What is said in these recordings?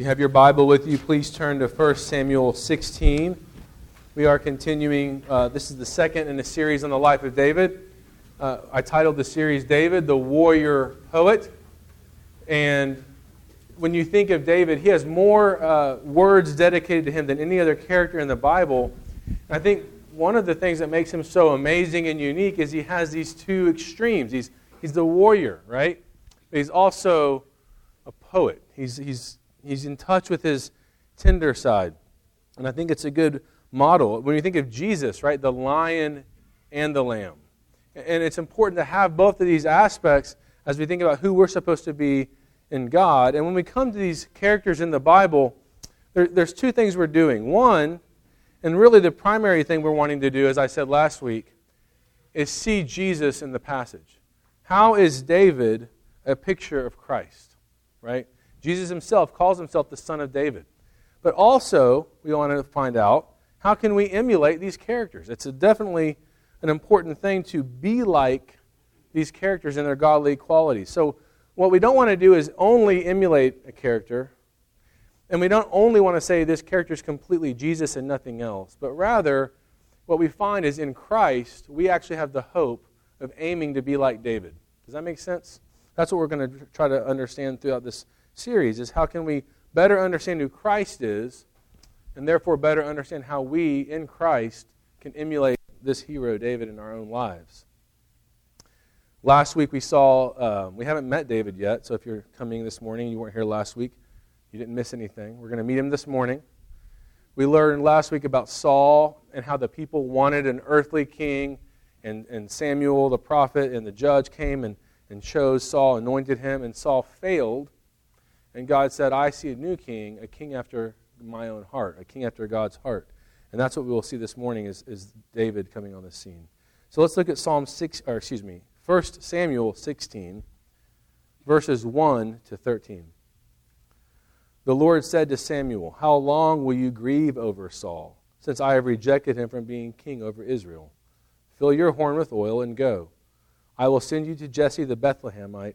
you have your Bible with you, please turn to 1 Samuel 16. We are continuing, uh, this is the second in a series on the life of David. Uh, I titled the series David, the Warrior Poet. And when you think of David, he has more uh, words dedicated to him than any other character in the Bible. I think one of the things that makes him so amazing and unique is he has these two extremes. He's, he's the warrior, right? But he's also a poet. He's, he's, he's in touch with his tender side. And I think it's a good model. When you think of Jesus, right, the lion and the lamb. And it's important to have both of these aspects as we think about who we're supposed to be in God. And when we come to these characters in the Bible, there, there's two things we're doing. One, and really the primary thing we're wanting to do, as I said last week, is see Jesus in the passage. How is David a picture of Christ? Right? Jesus himself calls himself the son of David. But also, we want to find out how can we emulate these characters? It's definitely an important thing to be like these characters in their godly qualities. So, what we don't want to do is only emulate a character, and we don't only want to say this character is completely Jesus and nothing else, but rather, what we find is in Christ, we actually have the hope of aiming to be like David. Does that make sense? That's what we're going to try to understand throughout this series is how can we better understand who Christ is and therefore better understand how we in Christ can emulate this hero David in our own lives. Last week we saw, um, we haven't met David yet, so if you're coming this morning, you weren't here last week, you didn't miss anything. We're going to meet him this morning. We learned last week about Saul and how the people wanted an earthly king, and, and Samuel, the prophet, and the judge came and, and chose Saul, anointed him, and Saul failed. And God said, I see a new king, a king after my own heart, a king after God's heart. And that's what we will see this morning is, is David coming on the scene. So let's look at Psalm 6, or excuse me, 1 Samuel 16, verses 1 to 13. The Lord said to Samuel, How long will you grieve over Saul, since I have rejected him from being king over Israel? Fill your horn with oil and go. I will send you to Jesse the Bethlehemite,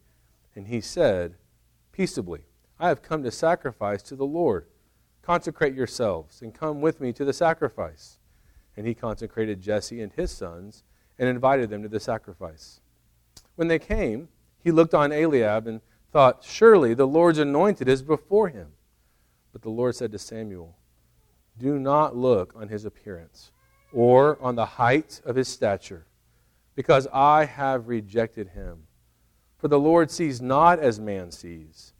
And he said, Peaceably, I have come to sacrifice to the Lord. Consecrate yourselves and come with me to the sacrifice. And he consecrated Jesse and his sons and invited them to the sacrifice. When they came, he looked on Eliab and thought, Surely the Lord's anointed is before him. But the Lord said to Samuel, Do not look on his appearance or on the height of his stature, because I have rejected him. For the Lord sees not as man sees.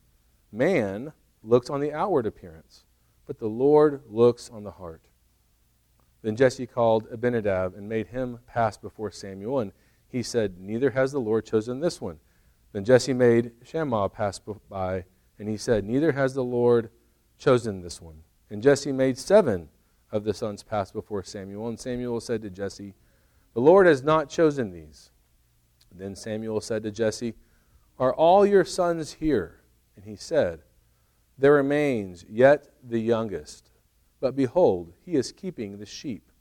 Man looks on the outward appearance, but the Lord looks on the heart. Then Jesse called Abinadab and made him pass before Samuel, and he said, Neither has the Lord chosen this one. Then Jesse made Shammah pass by, and he said, Neither has the Lord chosen this one. And Jesse made seven of the sons pass before Samuel, and Samuel said to Jesse, The Lord has not chosen these. Then Samuel said to Jesse, Are all your sons here? And he said, There remains yet the youngest but behold, he is keeping the sheep.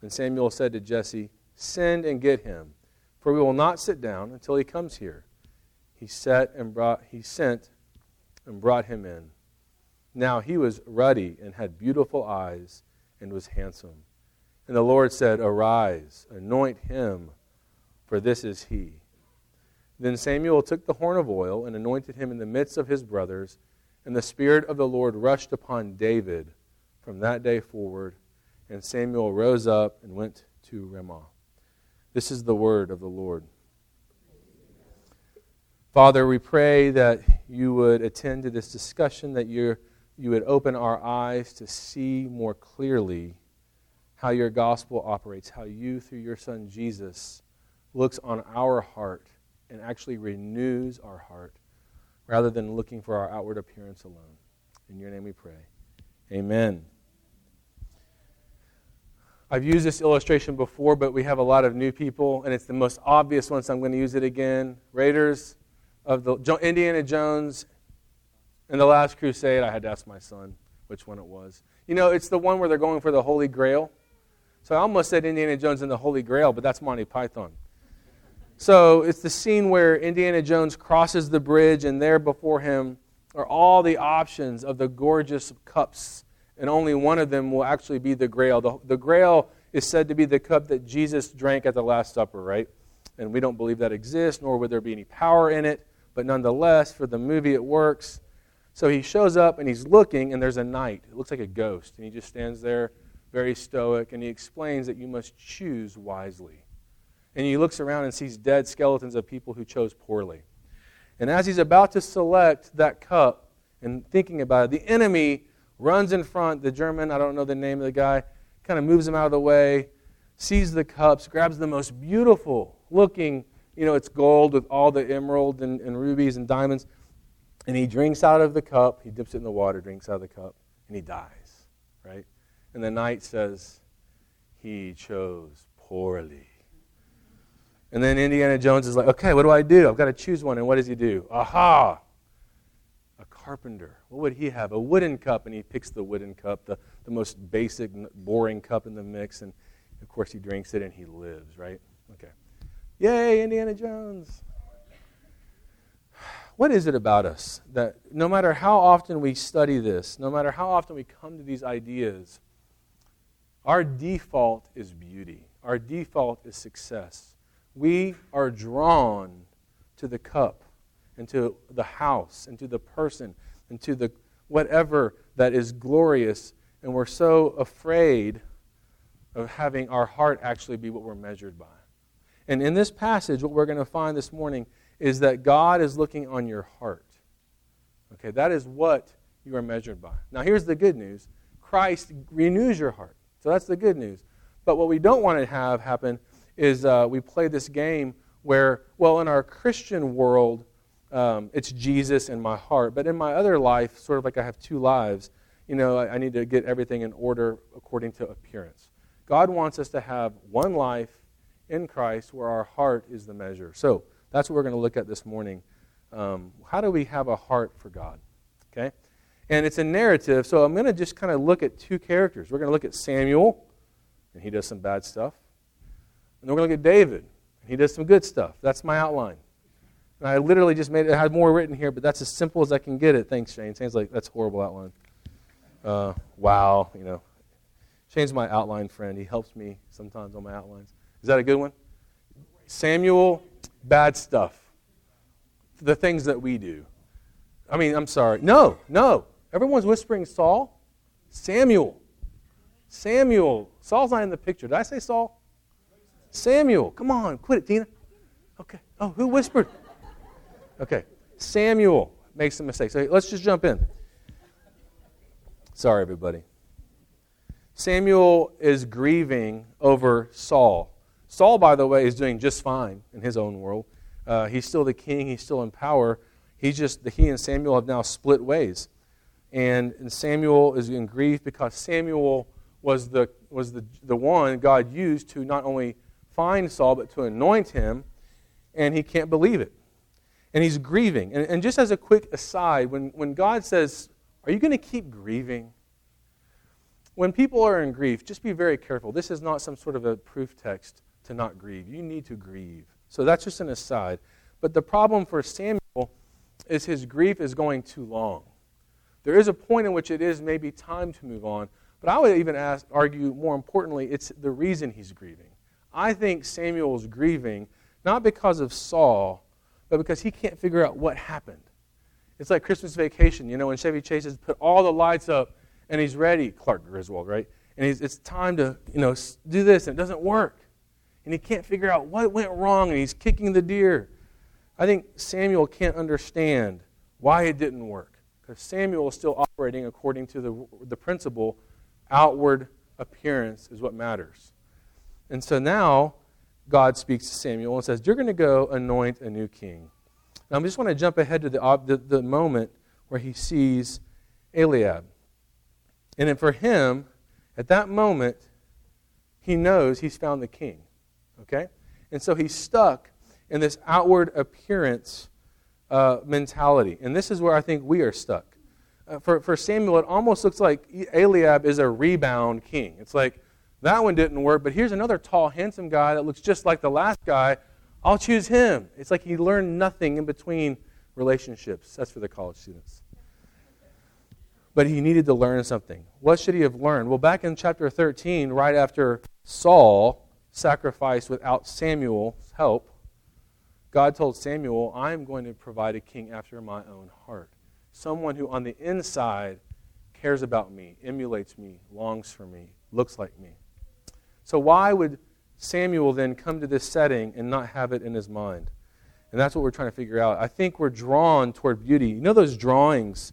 And Samuel said to Jesse, Send and get him, for we will not sit down until he comes here. He set and brought he sent and brought him in. Now he was ruddy and had beautiful eyes and was handsome. And the Lord said, Arise, anoint him, for this is he. Then Samuel took the horn of oil and anointed him in the midst of his brothers, and the Spirit of the Lord rushed upon David from that day forward. And Samuel rose up and went to Ramah. This is the word of the Lord. Father, we pray that you would attend to this discussion, that you you would open our eyes to see more clearly how your gospel operates, how you, through your Son Jesus, looks on our heart and actually renews our heart rather than looking for our outward appearance alone. In your name we pray. Amen. I've used this illustration before, but we have a lot of new people, and it's the most obvious one, so I'm going to use it again. Raiders of the Indiana Jones and the Last Crusade. I had to ask my son which one it was. You know, it's the one where they're going for the Holy Grail. So I almost said Indiana Jones and the Holy Grail, but that's Monty Python. So it's the scene where Indiana Jones crosses the bridge, and there before him are all the options of the gorgeous cups, and only one of them will actually be the Grail. The, the Grail is said to be the cup that Jesus drank at the Last Supper, right? And we don't believe that exists, nor would there be any power in it. But nonetheless, for the movie, it works. So he shows up and he's looking, and there's a knight. It looks like a ghost. And he just stands there, very stoic, and he explains that you must choose wisely. And he looks around and sees dead skeletons of people who chose poorly. And as he's about to select that cup and thinking about it, the enemy runs in front. The German, I don't know the name of the guy, kind of moves him out of the way, sees the cups, grabs the most beautiful looking, you know, it's gold with all the emerald and, and rubies and diamonds. And he drinks out of the cup, he dips it in the water, drinks out of the cup, and he dies, right? And the knight says, He chose poorly. And then Indiana Jones is like, okay, what do I do? I've got to choose one. And what does he do? Aha! A carpenter. What would he have? A wooden cup. And he picks the wooden cup, the, the most basic, boring cup in the mix. And of course, he drinks it and he lives, right? Okay. Yay, Indiana Jones. What is it about us that no matter how often we study this, no matter how often we come to these ideas, our default is beauty, our default is success we are drawn to the cup and to the house and to the person and to the whatever that is glorious. And we're so afraid of having our heart actually be what we're measured by. And in this passage what we're going to find this morning is that god is looking on your heart. Okay that is what you are measured by. Now here's the good news. Christ renews your heart. So that's the good news. But what we don't want to have happen is uh, we play this game where, well, in our Christian world, um, it's Jesus in my heart. But in my other life, sort of like I have two lives, you know, I, I need to get everything in order according to appearance. God wants us to have one life in Christ where our heart is the measure. So that's what we're going to look at this morning. Um, how do we have a heart for God? Okay? And it's a narrative, so I'm going to just kind of look at two characters. We're going to look at Samuel, and he does some bad stuff. And then we're going to look at David. He does some good stuff. That's my outline. And I literally just made it, I had more written here, but that's as simple as I can get it. Thanks, Shane. Shane's like, that's horrible outline. Uh, wow, you know. Shane's my outline friend. He helps me sometimes on my outlines. Is that a good one? Samuel, bad stuff. The things that we do. I mean, I'm sorry. No, no. Everyone's whispering Saul. Samuel. Samuel. Saul's not in the picture. Did I say Saul? Samuel. Come on, quit it, Tina. Okay. Oh, who whispered? Okay. Samuel makes a mistake. So let's just jump in. Sorry, everybody. Samuel is grieving over Saul. Saul, by the way, is doing just fine in his own world. Uh, he's still the king. He's still in power. He's just he and Samuel have now split ways, and, and Samuel is in grief because Samuel was the was the the one God used to not only find Saul, but to anoint him, and he can't believe it. And he's grieving. And, and just as a quick aside, when, when God says, Are you going to keep grieving? When people are in grief, just be very careful. This is not some sort of a proof text to not grieve. You need to grieve. So that's just an aside. But the problem for Samuel is his grief is going too long. There is a point in which it is maybe time to move on, but I would even ask, argue more importantly, it's the reason he's grieving. I think Samuel is grieving not because of Saul, but because he can't figure out what happened. It's like Christmas vacation, you know, when Chevy Chase has put all the lights up and he's ready, Clark Griswold, right? And it's time to, you know, do this, and it doesn't work. And he can't figure out what went wrong, and he's kicking the deer. I think Samuel can't understand why it didn't work, because Samuel is still operating according to the, the principle outward appearance is what matters. And so now God speaks to Samuel and says, You're going to go anoint a new king. Now, I just want to jump ahead to the, the, the moment where he sees Eliab. And then for him, at that moment, he knows he's found the king. Okay? And so he's stuck in this outward appearance uh, mentality. And this is where I think we are stuck. Uh, for, for Samuel, it almost looks like Eliab is a rebound king. It's like, that one didn't work, but here's another tall, handsome guy that looks just like the last guy. I'll choose him. It's like he learned nothing in between relationships. That's for the college students. But he needed to learn something. What should he have learned? Well, back in chapter 13, right after Saul sacrificed without Samuel's help, God told Samuel, I'm going to provide a king after my own heart. Someone who on the inside cares about me, emulates me, longs for me, looks like me. So, why would Samuel then come to this setting and not have it in his mind? And that's what we're trying to figure out. I think we're drawn toward beauty. You know those drawings?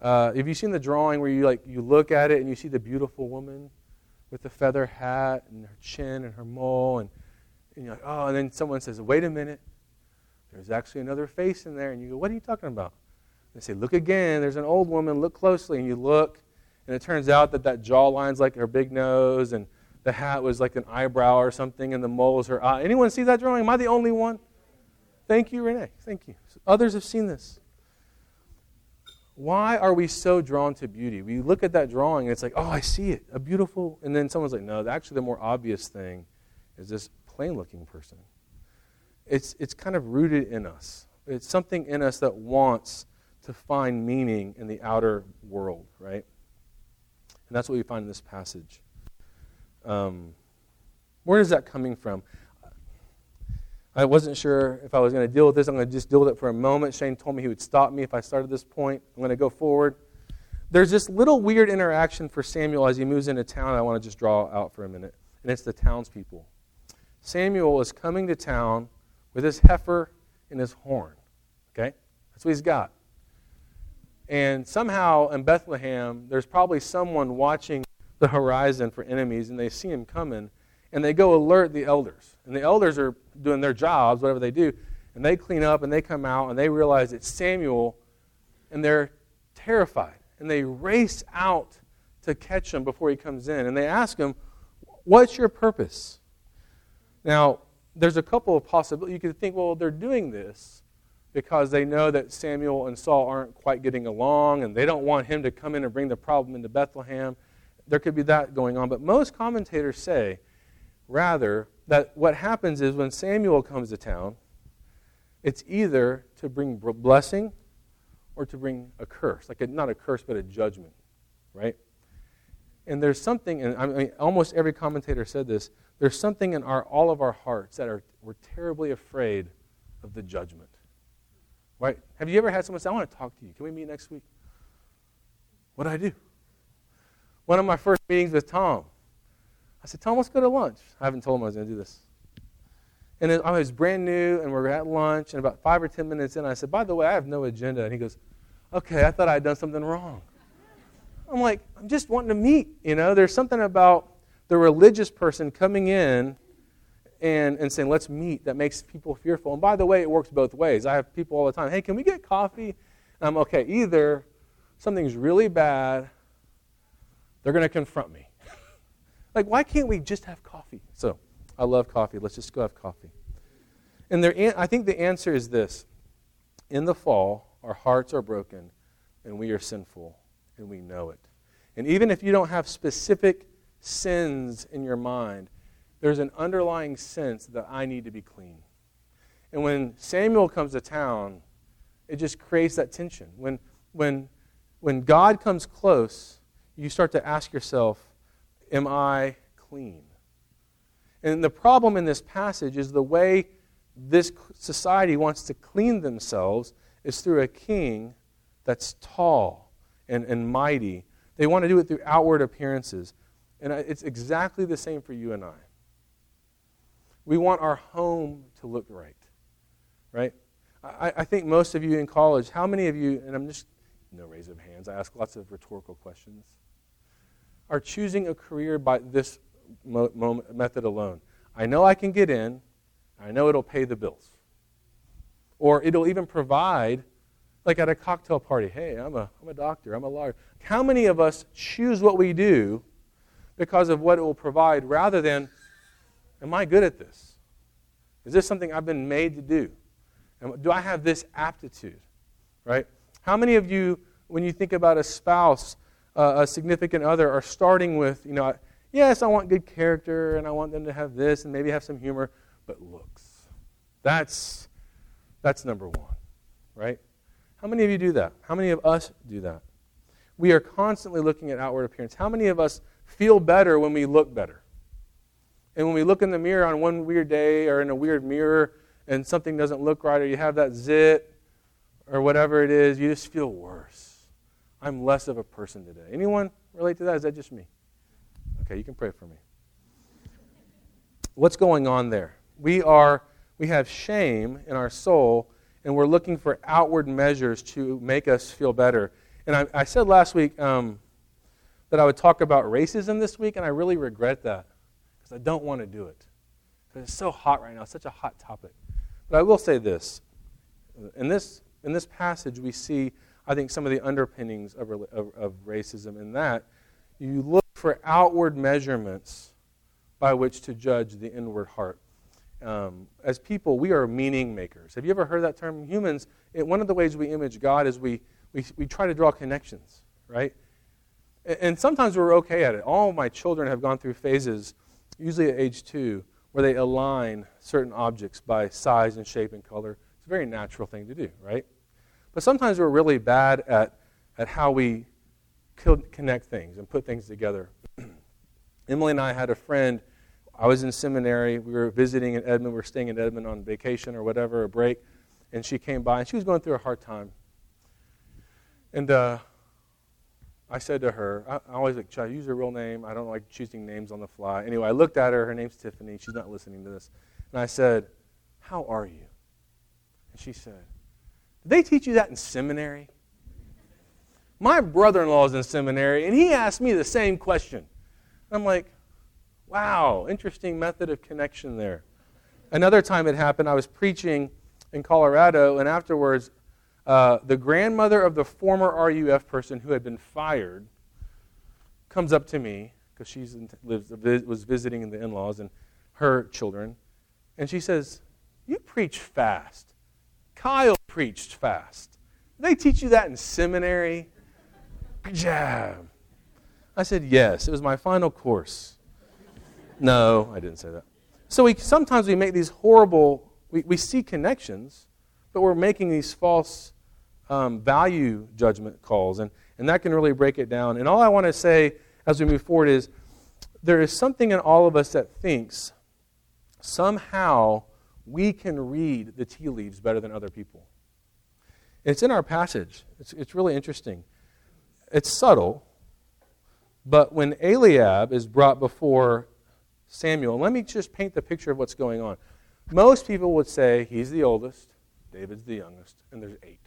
Uh, have you seen the drawing where you like you look at it and you see the beautiful woman with the feather hat and her chin and her mole and, and you're like, oh, and then someone says, wait a minute, there's actually another face in there, and you go, what are you talking about? They say, look again. There's an old woman. Look closely, and you look, and it turns out that that jawline's like her big nose, and the hat was like an eyebrow or something, and the mole is her eye. Anyone see that drawing? Am I the only one? Thank you, Renee. Thank you. Others have seen this. Why are we so drawn to beauty? We look at that drawing and it's like, oh, I see it, a beautiful. And then someone's like, no, actually, the more obvious thing is this plain looking person. It's, it's kind of rooted in us. It's something in us that wants to find meaning in the outer world, right? And that's what we find in this passage. Um, where is that coming from? I wasn't sure if I was going to deal with this. I'm going to just deal with it for a moment. Shane told me he would stop me if I started this point. I'm going to go forward. There's this little weird interaction for Samuel as he moves into town I want to just draw out for a minute, and it's the townspeople. Samuel is coming to town with his heifer and his horn. Okay? That's what he's got. And somehow in Bethlehem, there's probably someone watching the horizon for enemies, and they see him coming, and they go alert the elders. And the elders are doing their jobs, whatever they do, and they clean up and they come out and they realize it's Samuel, and they're terrified. And they race out to catch him before he comes in. And they ask him, What's your purpose? Now, there's a couple of possibilities. You could think, well, they're doing this because they know that Samuel and Saul aren't quite getting along and they don't want him to come in and bring the problem into Bethlehem. There could be that going on. But most commentators say, rather, that what happens is when Samuel comes to town, it's either to bring blessing or to bring a curse. Like a, not a curse, but a judgment, right? And there's something, and I mean, almost every commentator said this, there's something in our, all of our hearts that are, we're terribly afraid of the judgment. Right? Have you ever had someone say, I want to talk to you. Can we meet next week? What do I do? One of my first meetings with Tom, I said, Tom, let's go to lunch. I haven't told him I was going to do this. And then oh, I was brand new, and we're at lunch, and about five or ten minutes in, I said, By the way, I have no agenda. And he goes, Okay, I thought I had done something wrong. I'm like, I'm just wanting to meet. You know, there's something about the religious person coming in and, and saying, Let's meet, that makes people fearful. And by the way, it works both ways. I have people all the time, Hey, can we get coffee? And I'm okay, either something's really bad, they're going to confront me like, why can't we just have coffee? So, I love coffee. Let's just go have coffee. And there, I think the answer is this In the fall, our hearts are broken and we are sinful and we know it. And even if you don't have specific sins in your mind, there's an underlying sense that I need to be clean. And when Samuel comes to town, it just creates that tension. When, when, when God comes close, you start to ask yourself, Am I clean? And the problem in this passage is the way this society wants to clean themselves is through a king that's tall and, and mighty. They want to do it through outward appearances. And it's exactly the same for you and I. We want our home to look right, right? I, I think most of you in college, how many of you, and I'm just, no raise of hands, I ask lots of rhetorical questions are choosing a career by this mo- mo- method alone. I know I can get in, I know it'll pay the bills. Or it'll even provide like at a cocktail party, hey, I'm a, I'm a doctor, I'm a lawyer. How many of us choose what we do because of what it will provide rather than, am I good at this? Is this something I've been made to do? do I have this aptitude? Right? How many of you, when you think about a spouse, uh, a significant other, are starting with, you know, yes, I want good character and I want them to have this and maybe have some humor, but looks. That's, that's number one, right? How many of you do that? How many of us do that? We are constantly looking at outward appearance. How many of us feel better when we look better? And when we look in the mirror on one weird day or in a weird mirror and something doesn't look right or you have that zit or whatever it is, you just feel worse. I'm less of a person today. Anyone relate to that? Is that just me? Okay, you can pray for me. What's going on there? We are we have shame in our soul and we're looking for outward measures to make us feel better. And I, I said last week um, that I would talk about racism this week, and I really regret that because I don't want to do it. Because it's so hot right now, it's such a hot topic. But I will say this. In this, in this passage, we see, I think, some of the underpinnings of, of, of racism in that you look for outward measurements by which to judge the inward heart um, as people, we are meaning makers. Have you ever heard that term? Humans, it, one of the ways we image God is we, we, we try to draw connections, right? And, and sometimes we're okay at it. All my children have gone through phases, usually at age two, where they align certain objects by size and shape and color. It's a very natural thing to do, right? But sometimes we're really bad at, at how we connect things and put things together. Emily and I had a friend I was in seminary. We were visiting in Edmond. We were staying in Edmond on vacation or whatever, a break. And she came by, and she was going through a hard time. And uh, I said to her, I, I always like, should I use her real name? I don't like choosing names on the fly. Anyway, I looked at her. Her name's Tiffany. She's not listening to this. And I said, How are you? And she said, Did they teach you that in seminary? My brother in law is in seminary, and he asked me the same question. I'm like, Wow, interesting method of connection there. Another time it happened, I was preaching in Colorado, and afterwards, uh, the grandmother of the former RUF person who had been fired comes up to me because she was visiting the in laws and her children, and she says, You preach fast. Kyle preached fast. Did they teach you that in seminary? Jab. I said, Yes, it was my final course. No, I didn't say that. So we, sometimes we make these horrible, we, we see connections, but we're making these false um, value judgment calls, and, and that can really break it down. And all I want to say as we move forward is there is something in all of us that thinks somehow we can read the tea leaves better than other people. It's in our passage. It's, it's really interesting. It's subtle, but when Eliab is brought before Samuel. let me just paint the picture of what's going on. Most people would say he's the oldest, David's the youngest, and there's eight.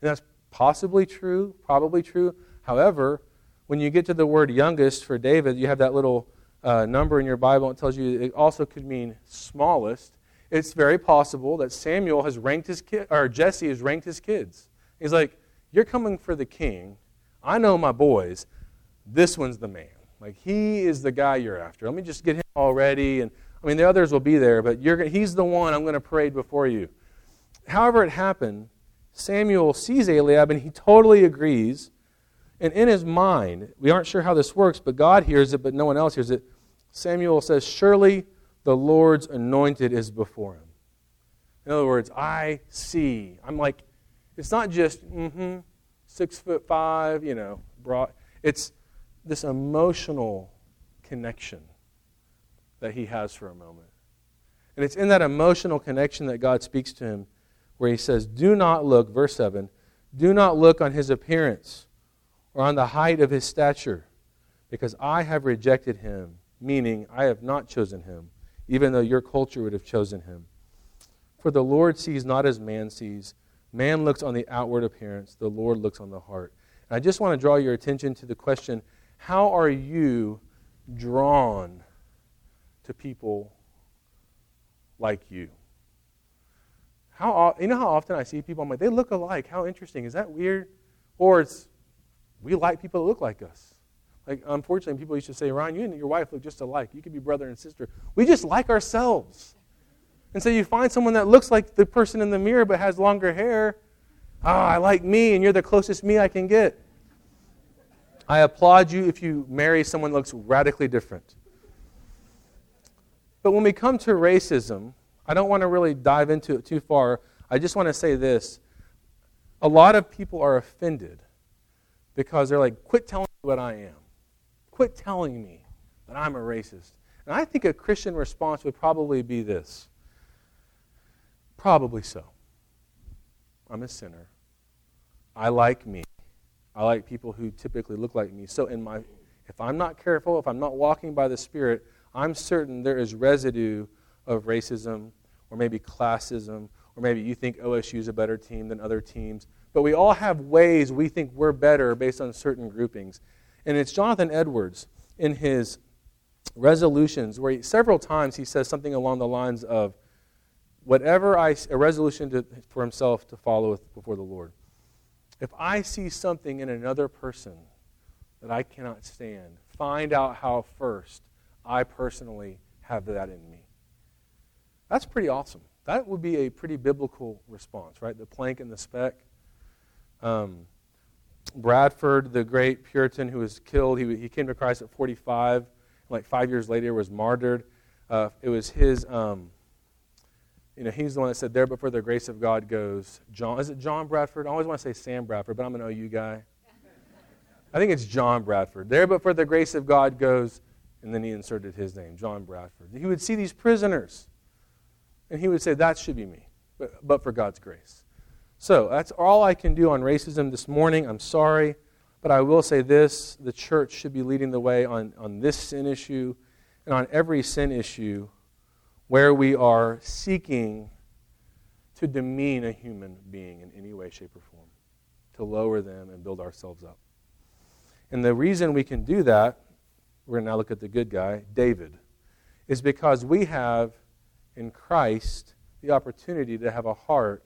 And that's possibly true, probably true. However, when you get to the word youngest for David, you have that little uh, number in your Bible. It tells you it also could mean smallest. It's very possible that Samuel has ranked his kid, or Jesse has ranked his kids. He's like, "You're coming for the king. I know my boys. This one's the man." Like, he is the guy you're after. Let me just get him already. And I mean, the others will be there, but he's the one I'm going to parade before you. However, it happened, Samuel sees Eliab and he totally agrees. And in his mind, we aren't sure how this works, but God hears it, but no one else hears it. Samuel says, Surely the Lord's anointed is before him. In other words, I see. I'm like, it's not just, mm hmm, six foot five, you know, broad. It's, this emotional connection that he has for a moment. And it's in that emotional connection that God speaks to him where he says, Do not look, verse 7, do not look on his appearance or on the height of his stature, because I have rejected him, meaning I have not chosen him, even though your culture would have chosen him. For the Lord sees not as man sees. Man looks on the outward appearance, the Lord looks on the heart. And I just want to draw your attention to the question how are you drawn to people like you? How, you know how often I see people, I'm like, they look alike. How interesting. Is that weird? Or it's, we like people that look like us. Like, unfortunately, people used to say, Ryan, you and your wife look just alike. You could be brother and sister. We just like ourselves. And so you find someone that looks like the person in the mirror but has longer hair. Ah, I like me, and you're the closest me I can get. I applaud you if you marry someone that looks radically different. But when we come to racism, I don't want to really dive into it too far. I just want to say this. A lot of people are offended because they're like, quit telling me what I am. Quit telling me that I'm a racist. And I think a Christian response would probably be this Probably so. I'm a sinner. I like me. I like people who typically look like me. So in my if I'm not careful, if I'm not walking by the Spirit, I'm certain there is residue of racism or maybe classism or maybe you think OSU is a better team than other teams. But we all have ways we think we're better based on certain groupings. And it's Jonathan Edwards in his resolutions where he, several times he says something along the lines of whatever I a resolution to, for himself to follow before the Lord. If I see something in another person that I cannot stand, find out how first I personally have that in me. That's pretty awesome. That would be a pretty biblical response, right? The plank and the speck. Um, Bradford, the great Puritan who was killed, he, he came to Christ at 45. Like five years later, was martyred. Uh, it was his, um, you know, he's the one that said, There but for the grace of God goes John. Is it John Bradford? I always want to say Sam Bradford, but I'm an OU guy. I think it's John Bradford. There but for the grace of God goes and then he inserted his name, John Bradford. He would see these prisoners, and he would say, That should be me, but, but for God's grace. So that's all I can do on racism this morning. I'm sorry, but I will say this the church should be leading the way on, on this sin issue and on every sin issue where we are seeking to demean a human being in any way, shape, or form, to lower them and build ourselves up. And the reason we can do that we're going to now look at the good guy, David, is because we have in Christ the opportunity to have a heart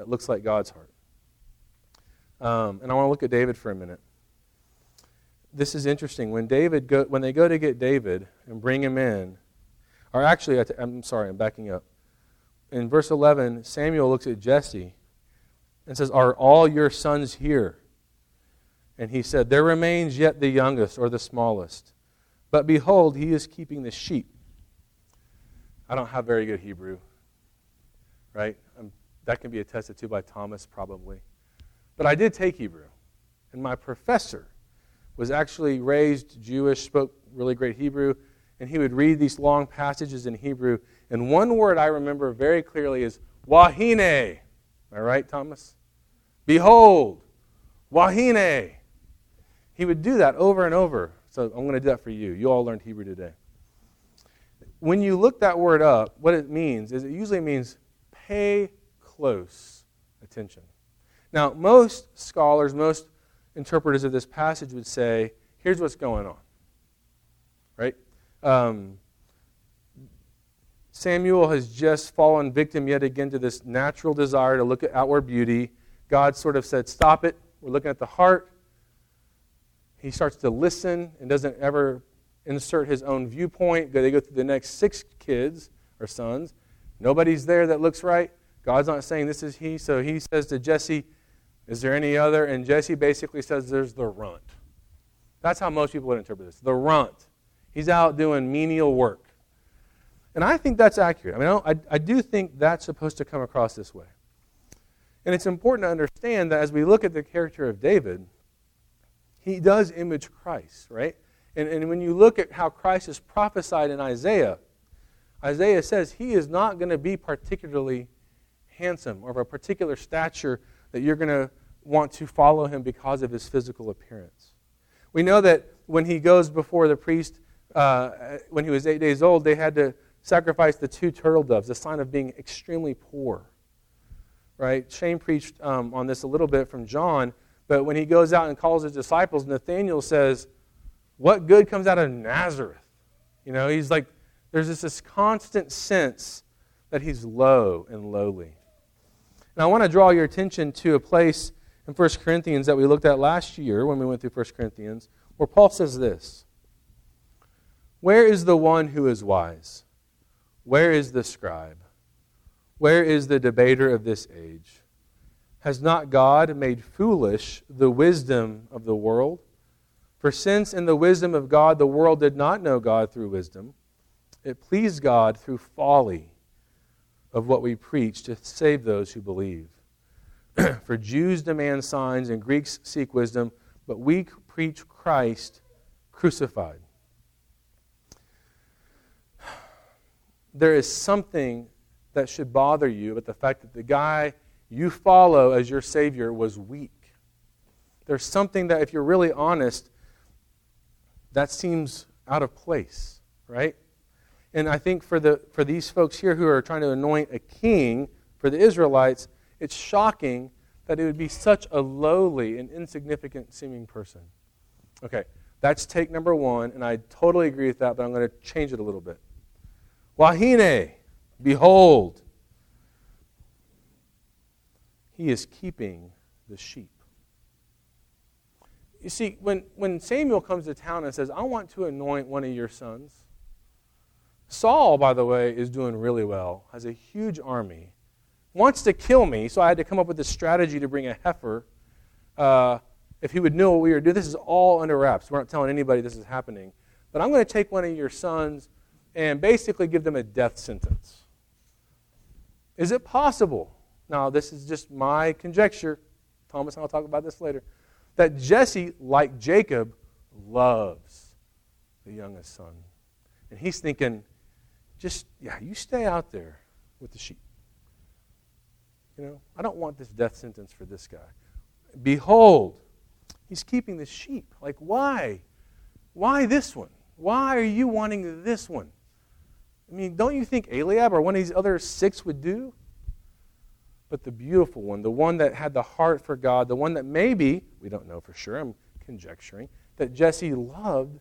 that looks like God's heart. Um, and I want to look at David for a minute. This is interesting. When David go, when they go to get David and bring him in, or actually, I'm sorry, I'm backing up. In verse 11, Samuel looks at Jesse and says, Are all your sons here? And he said, There remains yet the youngest or the smallest but behold, he is keeping the sheep. I don't have very good Hebrew, right? That can be attested to by Thomas, probably. But I did take Hebrew. And my professor was actually raised Jewish, spoke really great Hebrew, and he would read these long passages in Hebrew. And one word I remember very clearly is wahine. Am I right, Thomas? Behold, wahine. He would do that over and over. So I'm going to do that for you. You all learned Hebrew today. When you look that word up, what it means is it usually means pay close attention. Now, most scholars, most interpreters of this passage would say, here's what's going on. Right? Um, Samuel has just fallen victim yet again to this natural desire to look at outward beauty. God sort of said, Stop it. We're looking at the heart he starts to listen and doesn't ever insert his own viewpoint. They go through the next six kids or sons. Nobody's there that looks right. God's not saying this is he. So he says to Jesse, Is there any other? And Jesse basically says, There's the runt. That's how most people would interpret this. The runt. He's out doing menial work. And I think that's accurate. I mean, I, I do think that's supposed to come across this way. And it's important to understand that as we look at the character of David, he does image Christ, right? And, and when you look at how Christ is prophesied in Isaiah, Isaiah says he is not going to be particularly handsome or of a particular stature that you're going to want to follow him because of his physical appearance. We know that when he goes before the priest, uh, when he was eight days old, they had to sacrifice the two turtle doves, a sign of being extremely poor. Right? Shane preached um, on this a little bit from John but when he goes out and calls his disciples, Nathaniel says, What good comes out of Nazareth? You know, he's like, there's this constant sense that he's low and lowly. And I want to draw your attention to a place in 1 Corinthians that we looked at last year when we went through 1 Corinthians, where Paul says this Where is the one who is wise? Where is the scribe? Where is the debater of this age? Has not God made foolish the wisdom of the world? For since in the wisdom of God the world did not know God through wisdom, it pleased God through folly of what we preach to save those who believe. For Jews demand signs and Greeks seek wisdom, but we preach Christ crucified. There is something that should bother you about the fact that the guy you follow as your Savior was weak. There's something that, if you're really honest, that seems out of place, right? And I think for, the, for these folks here who are trying to anoint a king for the Israelites, it's shocking that it would be such a lowly and insignificant seeming person. Okay, that's take number one, and I totally agree with that, but I'm going to change it a little bit. Wahine, behold, he is keeping the sheep. You see, when, when Samuel comes to town and says, I want to anoint one of your sons, Saul, by the way, is doing really well, has a huge army, wants to kill me, so I had to come up with this strategy to bring a heifer. Uh, if he would know what we were doing, this is all under wraps. We're not telling anybody this is happening. But I'm going to take one of your sons and basically give them a death sentence. Is it possible? Now, this is just my conjecture. Thomas and I'll talk about this later. That Jesse, like Jacob, loves the youngest son. And he's thinking, just, yeah, you stay out there with the sheep. You know, I don't want this death sentence for this guy. Behold, he's keeping the sheep. Like, why? Why this one? Why are you wanting this one? I mean, don't you think Eliab or one of these other six would do? But the beautiful one, the one that had the heart for God, the one that maybe, we don't know for sure, I'm conjecturing, that Jesse loved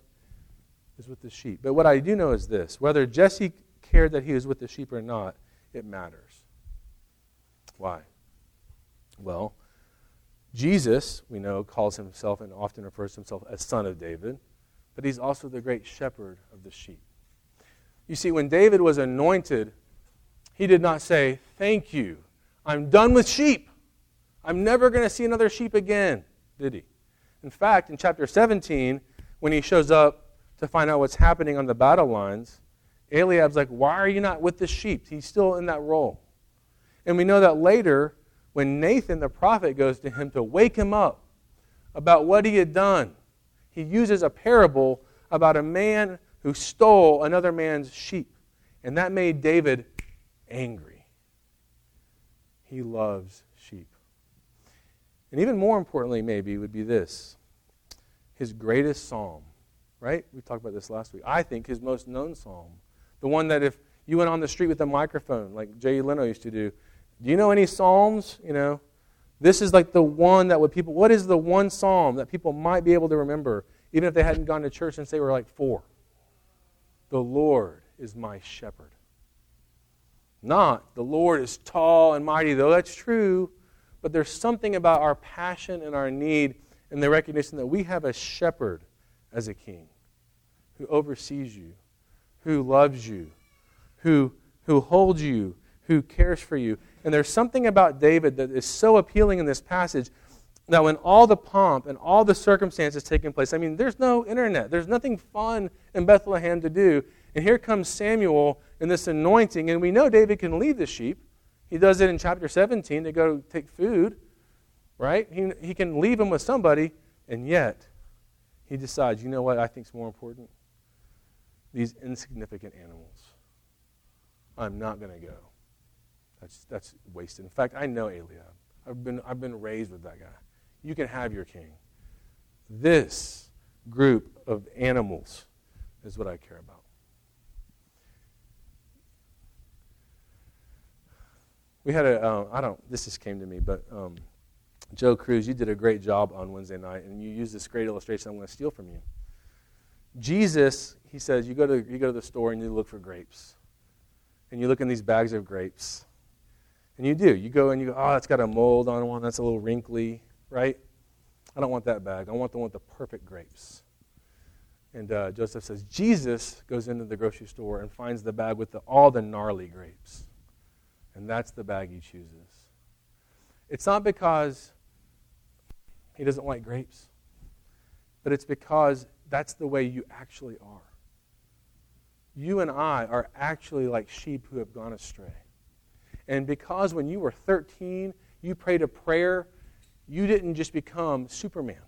is with the sheep. But what I do know is this whether Jesse cared that he was with the sheep or not, it matters. Why? Well, Jesus, we know, calls himself and often refers to himself as Son of David, but he's also the great shepherd of the sheep. You see, when David was anointed, he did not say, Thank you, I'm done with sheep. I'm never going to see another sheep again, did he? In fact, in chapter 17, when he shows up to find out what's happening on the battle lines, Eliab's like, Why are you not with the sheep? He's still in that role. And we know that later, when Nathan the prophet goes to him to wake him up about what he had done, he uses a parable about a man who stole another man's sheep. And that made David angry. He loves sheep. And even more importantly, maybe, would be this his greatest psalm, right? We talked about this last week. I think his most known psalm the one that if you went on the street with a microphone, like Jay Leno used to do, do you know any psalms? You know, this is like the one that would people. What is the one psalm that people might be able to remember, even if they hadn't gone to church since they were like four? The Lord is my shepherd. Not the Lord is tall and mighty, though that's true, but there's something about our passion and our need and the recognition that we have a shepherd as a king who oversees you who loves you, who, who holds you, who cares for you. And there's something about David that is so appealing in this passage that when all the pomp and all the circumstances taking place, I mean, there's no internet, there's nothing fun in Bethlehem to do. And here comes Samuel in this anointing, and we know David can leave the sheep. He does it in chapter 17 to go take food, right? He, he can leave them with somebody, and yet he decides, you know what I think is more important? These insignificant animals. I'm not going to go. That's, that's wasted. In fact, I know Eliab. I've been, I've been raised with that guy. You can have your king. This group of animals is what I care about. We had a uh, I don't, this just came to me, but um, Joe Cruz, you did a great job on Wednesday night, and you used this great illustration I'm going to steal from you. Jesus, he says, you go, to, you go to the store and you look for grapes. And you look in these bags of grapes. And you do. You go and you go, oh, it's got a mold on one. That's a little wrinkly, right? I don't want that bag. I want the one with the perfect grapes. And uh, Joseph says, Jesus goes into the grocery store and finds the bag with the, all the gnarly grapes. And that's the bag he chooses. It's not because he doesn't like grapes, but it's because that's the way you actually are. You and I are actually like sheep who have gone astray. And because when you were 13, you prayed a prayer, you didn't just become Superman.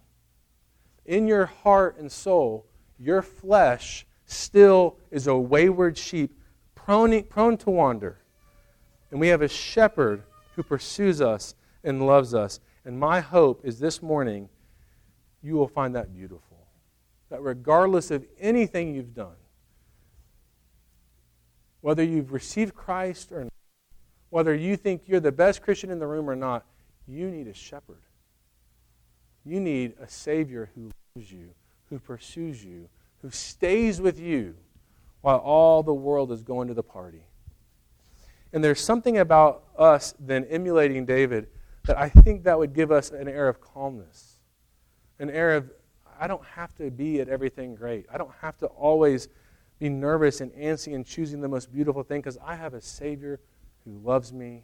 In your heart and soul, your flesh still is a wayward sheep, prone, prone to wander. And we have a shepherd who pursues us and loves us. And my hope is this morning you will find that beautiful. That regardless of anything you've done, whether you've received Christ or not, whether you think you're the best Christian in the room or not, you need a shepherd. You need a Savior who loves you, who pursues you, who stays with you while all the world is going to the party. And there's something about us then emulating David that I think that would give us an air of calmness, an air of, I don't have to be at everything great. I don't have to always be nervous and antsy and choosing the most beautiful thing because I have a Savior who loves me.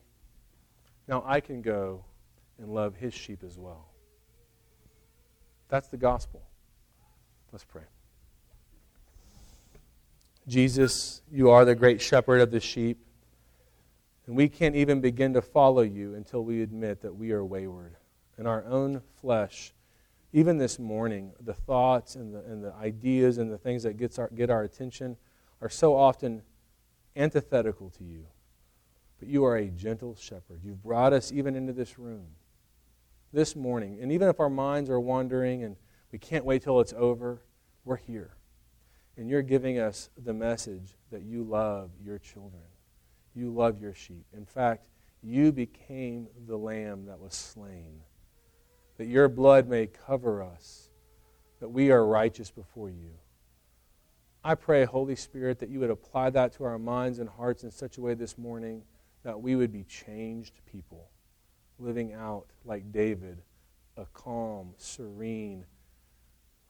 Now I can go and love his sheep as well. That's the gospel. Let's pray. Jesus, you are the great shepherd of the sheep. And we can't even begin to follow you until we admit that we are wayward. In our own flesh, even this morning, the thoughts and the, and the ideas and the things that gets our, get our attention are so often antithetical to you. But you are a gentle shepherd. You've brought us even into this room this morning. And even if our minds are wandering and we can't wait till it's over, we're here. And you're giving us the message that you love your children you love your sheep. In fact, you became the lamb that was slain, that your blood may cover us, that we are righteous before you. I pray, Holy Spirit, that you would apply that to our minds and hearts in such a way this morning that we would be changed people, living out like David, a calm, serene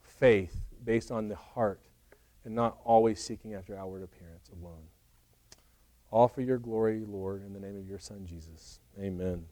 faith based on the heart and not always seeking after outward appearance alone. All for your glory, Lord, in the name of your Son, Jesus. Amen.